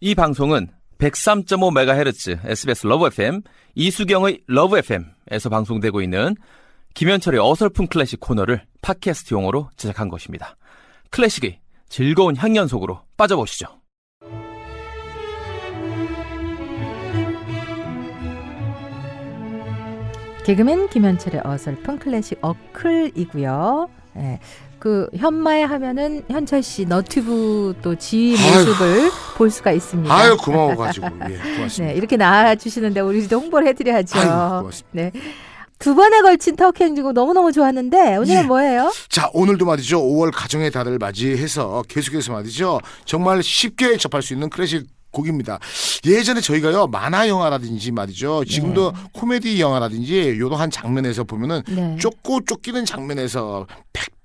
이 방송은 103.5MHz SBS 러브 FM 이숙영의 러브 FM에서 방송되고 있는 김현철의 어설픈 클래식 코너를 팟캐스트용으로 제작한 것입니다. 클래식의 즐거운 향연 속으로 빠져보시죠. 개그맨 김현철의 어설픈 클래식 어클이고요. 예, 그 현마에 하면은 현철 씨 너튜브 또지 모습을 볼 수가 있습니다. 아유 고마워가지고 예, 고맙습니다. 네, 이렇게 나와주시는데 우리도 홍보를 해드려야죠. 아유, 고맙습니다. 네. 두 번에 걸친 터키 행진곡 너무너무 좋았는데 오늘은 예. 뭐예요? 자 오늘도 말이죠 5월 가정의 달을 맞이해서 계속해서 말이죠 정말 쉽게 접할 수 있는 클래식 곡입니다. 예전에 저희가요 만화 영화라든지 말이죠 지금도 코미디 영화라든지 요런 장면에서 보면은 네. 쫓고 쫓기는 장면에서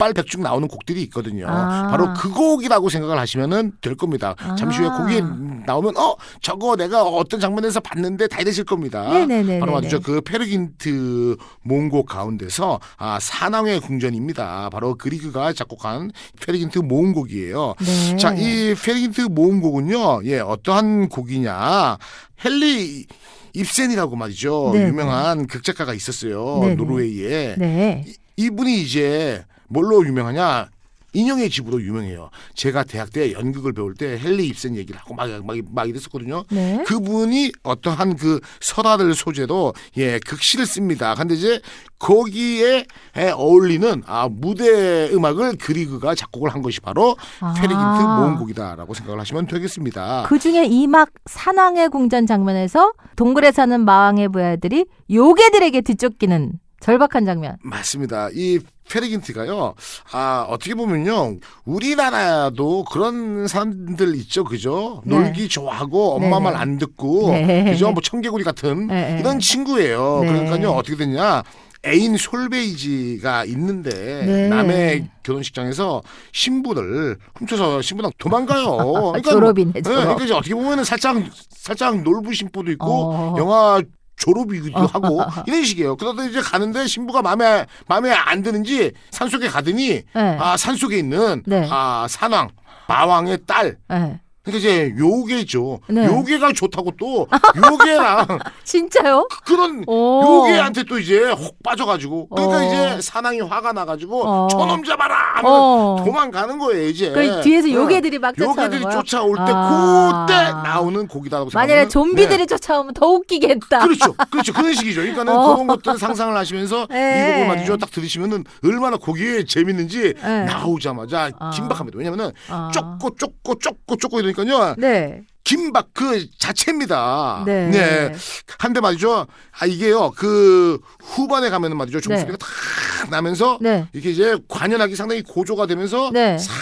백발백중 나오는 곡들이 있거든요. 아. 바로 그 곡이라고 생각을 하시면은 될 겁니다. 잠시 후에 아. 곡이 나오면 어 저거 내가 어떤 장면에서 봤는데 다 이러실 겁니다. 네네네네네. 바로 말이죠 그 페르 귄트 모음곡 가운데서 아 산왕의 궁전입니다. 바로 그리그가 작곡한 페르 귄트 모음곡이에요. 네. 자, 이 페르 귄트 모음곡은요, 예, 어떠한 곡이냐. 헨릭 입센이라고 말이죠. 네네. 유명한 극작가가 있었어요. 네네. 노르웨이에. 네. 이- 이분이 이제 뭘로 유명하냐? 인형의 집으로 유명해요. 제가 대학 때 연극을 배울 때 헨리 입센 얘기를 하고 막, 막, 막 이랬었거든요. 네. 그분이 어떠한 그 설화를 소재로 예 극시를 씁니다. 근데 이제 거기에 에 어울리는 아 무대 음악을 그리그가 작곡을 한 것이 바로 아. 페르긴트 모음곡이다라고 생각을 하시면 되겠습니다. 그 중에 이막 산왕의 궁전 장면에서 동굴에 사는 마왕의 부하들이 요괴들에게 뒤쫓기는 절박한 장면. 맞습니다. 이 페르긴트가요. 아 어떻게 보면요 우리나라도 그런 사람들 있죠, 그죠? 네. 놀기 좋아하고 엄마 네네. 말안 듣고 네. 그죠? 뭐 청개구리 같은 네, 네. 이런 친구예요. 네. 그러니까요 어떻게 됐냐? 애인 솔베이지가 있는데 네. 남의 결혼식장에서 신부를 훔쳐서 신부랑 도망가요. 그러니까 졸업이네, 네, 졸업. 그러니까 이제 어떻게 보면은 살짝 살짝 놀부 신부도 있고 어. 영화 졸업이기도 하고 이런 식이에요. 그러다 이제 가는데 신부가 마음에 마음에 안 드는지 산속에 가더니 네. 아 산속에 있는 네. 아 산왕 마왕의 딸 네. 그러니까 이제 요괴죠. 네. 요괴가 좋다고 또 요괴랑 진짜요? 그런 오. 요괴한테 또 이제 혹 빠져가지고 그러니까 어. 이제 사낭이 화가 나가지고 어. 저놈 잡아라 하면 어. 도망가는 거예요 이제. 그 뒤에서 어. 요괴들이 막 요괴들이? 쫓아올 때 아. 그때 나오는 곡이다라고 만약에 생각하면 좀비들이 쫓아오면 더 웃기겠다. 그렇죠, 그렇죠. 그런 식이죠. 그러니까는 어. 그런 것들 상상을 하시면서 네. 이 곡을 말이죠. 딱 들으시면은 얼마나 곡이 재밌는지 네. 나오자마자 아. 긴박합니다. 왜냐면은 아. 쫓고 쫓고 쫓고 쫓고 이 러니까요. 네. 긴박 그 자체입니다. 네. 한데 말이죠. 아 이게요. 그 후반에 가면은 말이죠. 종소리가 탁 나면서 네. 이게 이제 관현악이 상당히 고조가 되면서 네. 싹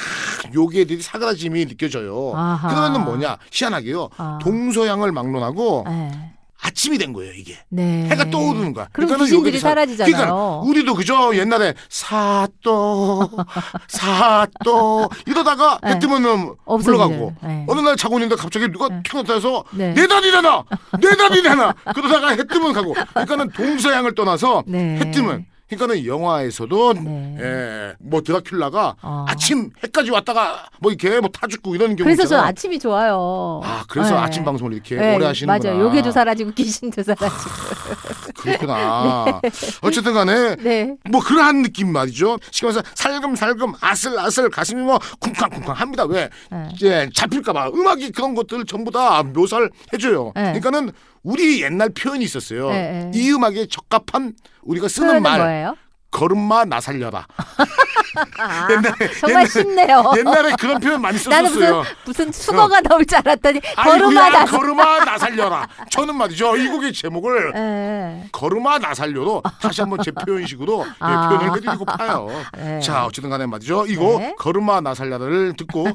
요괴들이 사그라짐이 느껴져요. 아하. 그러면은 뭐냐? 희한하게요. 아. 동서양을 막론하고 네. 아침이 된 거예요, 이게. 네. 해가 떠오르는 거야. 그럼 그러니까는 귀신들이 사- 사라지잖아요. 그러니까 우리도 그죠 옛날에 사또 사또 이러다가 네. 해 뜨면은 없어지죠. 물러가고 네. 어느 날 자고 있는데 갑자기 누가 네. 튀어나타서 네. 내 달이 되나 내 달이 되나 그러다가 해 뜨면 가고 그러니까는 동서양을 떠나서 네. 해 뜨면 그러니까는 영화에서도 네. 예, 뭐 드라큘라가 어. 아침 해까지 왔다가 뭐 이렇게 뭐 타 죽고 이런 경우 그래서 저 있잖아. 아침이 좋아요. 아 그래서 네. 아침 방송을 이렇게 네, 오래 하시는구나. 맞아요. 요괴도 사라지고 귀신도 사라지고. 그렇구나. 어쨌든 간에 네. 뭐 그러한 느낌 말이죠. 시키면서 살금살금 아슬아슬 가슴이 뭐 쿵쾅쿵쾅 합니다. 왜? 네. 이제 잡힐까 봐 음악이 그런 것들 전부 다 묘사를 해줘요. 네. 그러니까는 우리 옛날 표현이 있었어요. 네, 네. 이 음악에 적합한 우리가 쓰는 말 뭐예요? 걸음마 나 살려라. 아, 옛날에 정말 옛날- 쉽네요. 옛날에 그런 표현 많이 나는 무슨 썼었어요. 무슨 수거가 나올 줄 알았더니 아이고야, 걸음마다. 걸음마 나 살려라. 저는 말이죠. 이 곡의 제목을 예. 걸음아 나살려도 다시 한번 제 표현식으로 예, 아. 표현을 해드리고 파요. 네. 자 어쨌든 간에 말이죠. 이거 네. 걸음아 나살려를 듣고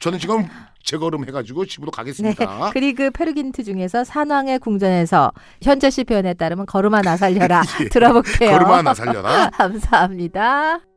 저는 지금 재걸음 해가지고 집으로 네. 가겠습니다. 그리그 페르긴트 중에서 산왕의 궁전에서 현재 씨 표현에 따르면 걸음아 나살려라 예. 들어볼게요. 걸음아 나살려라. 감사합니다.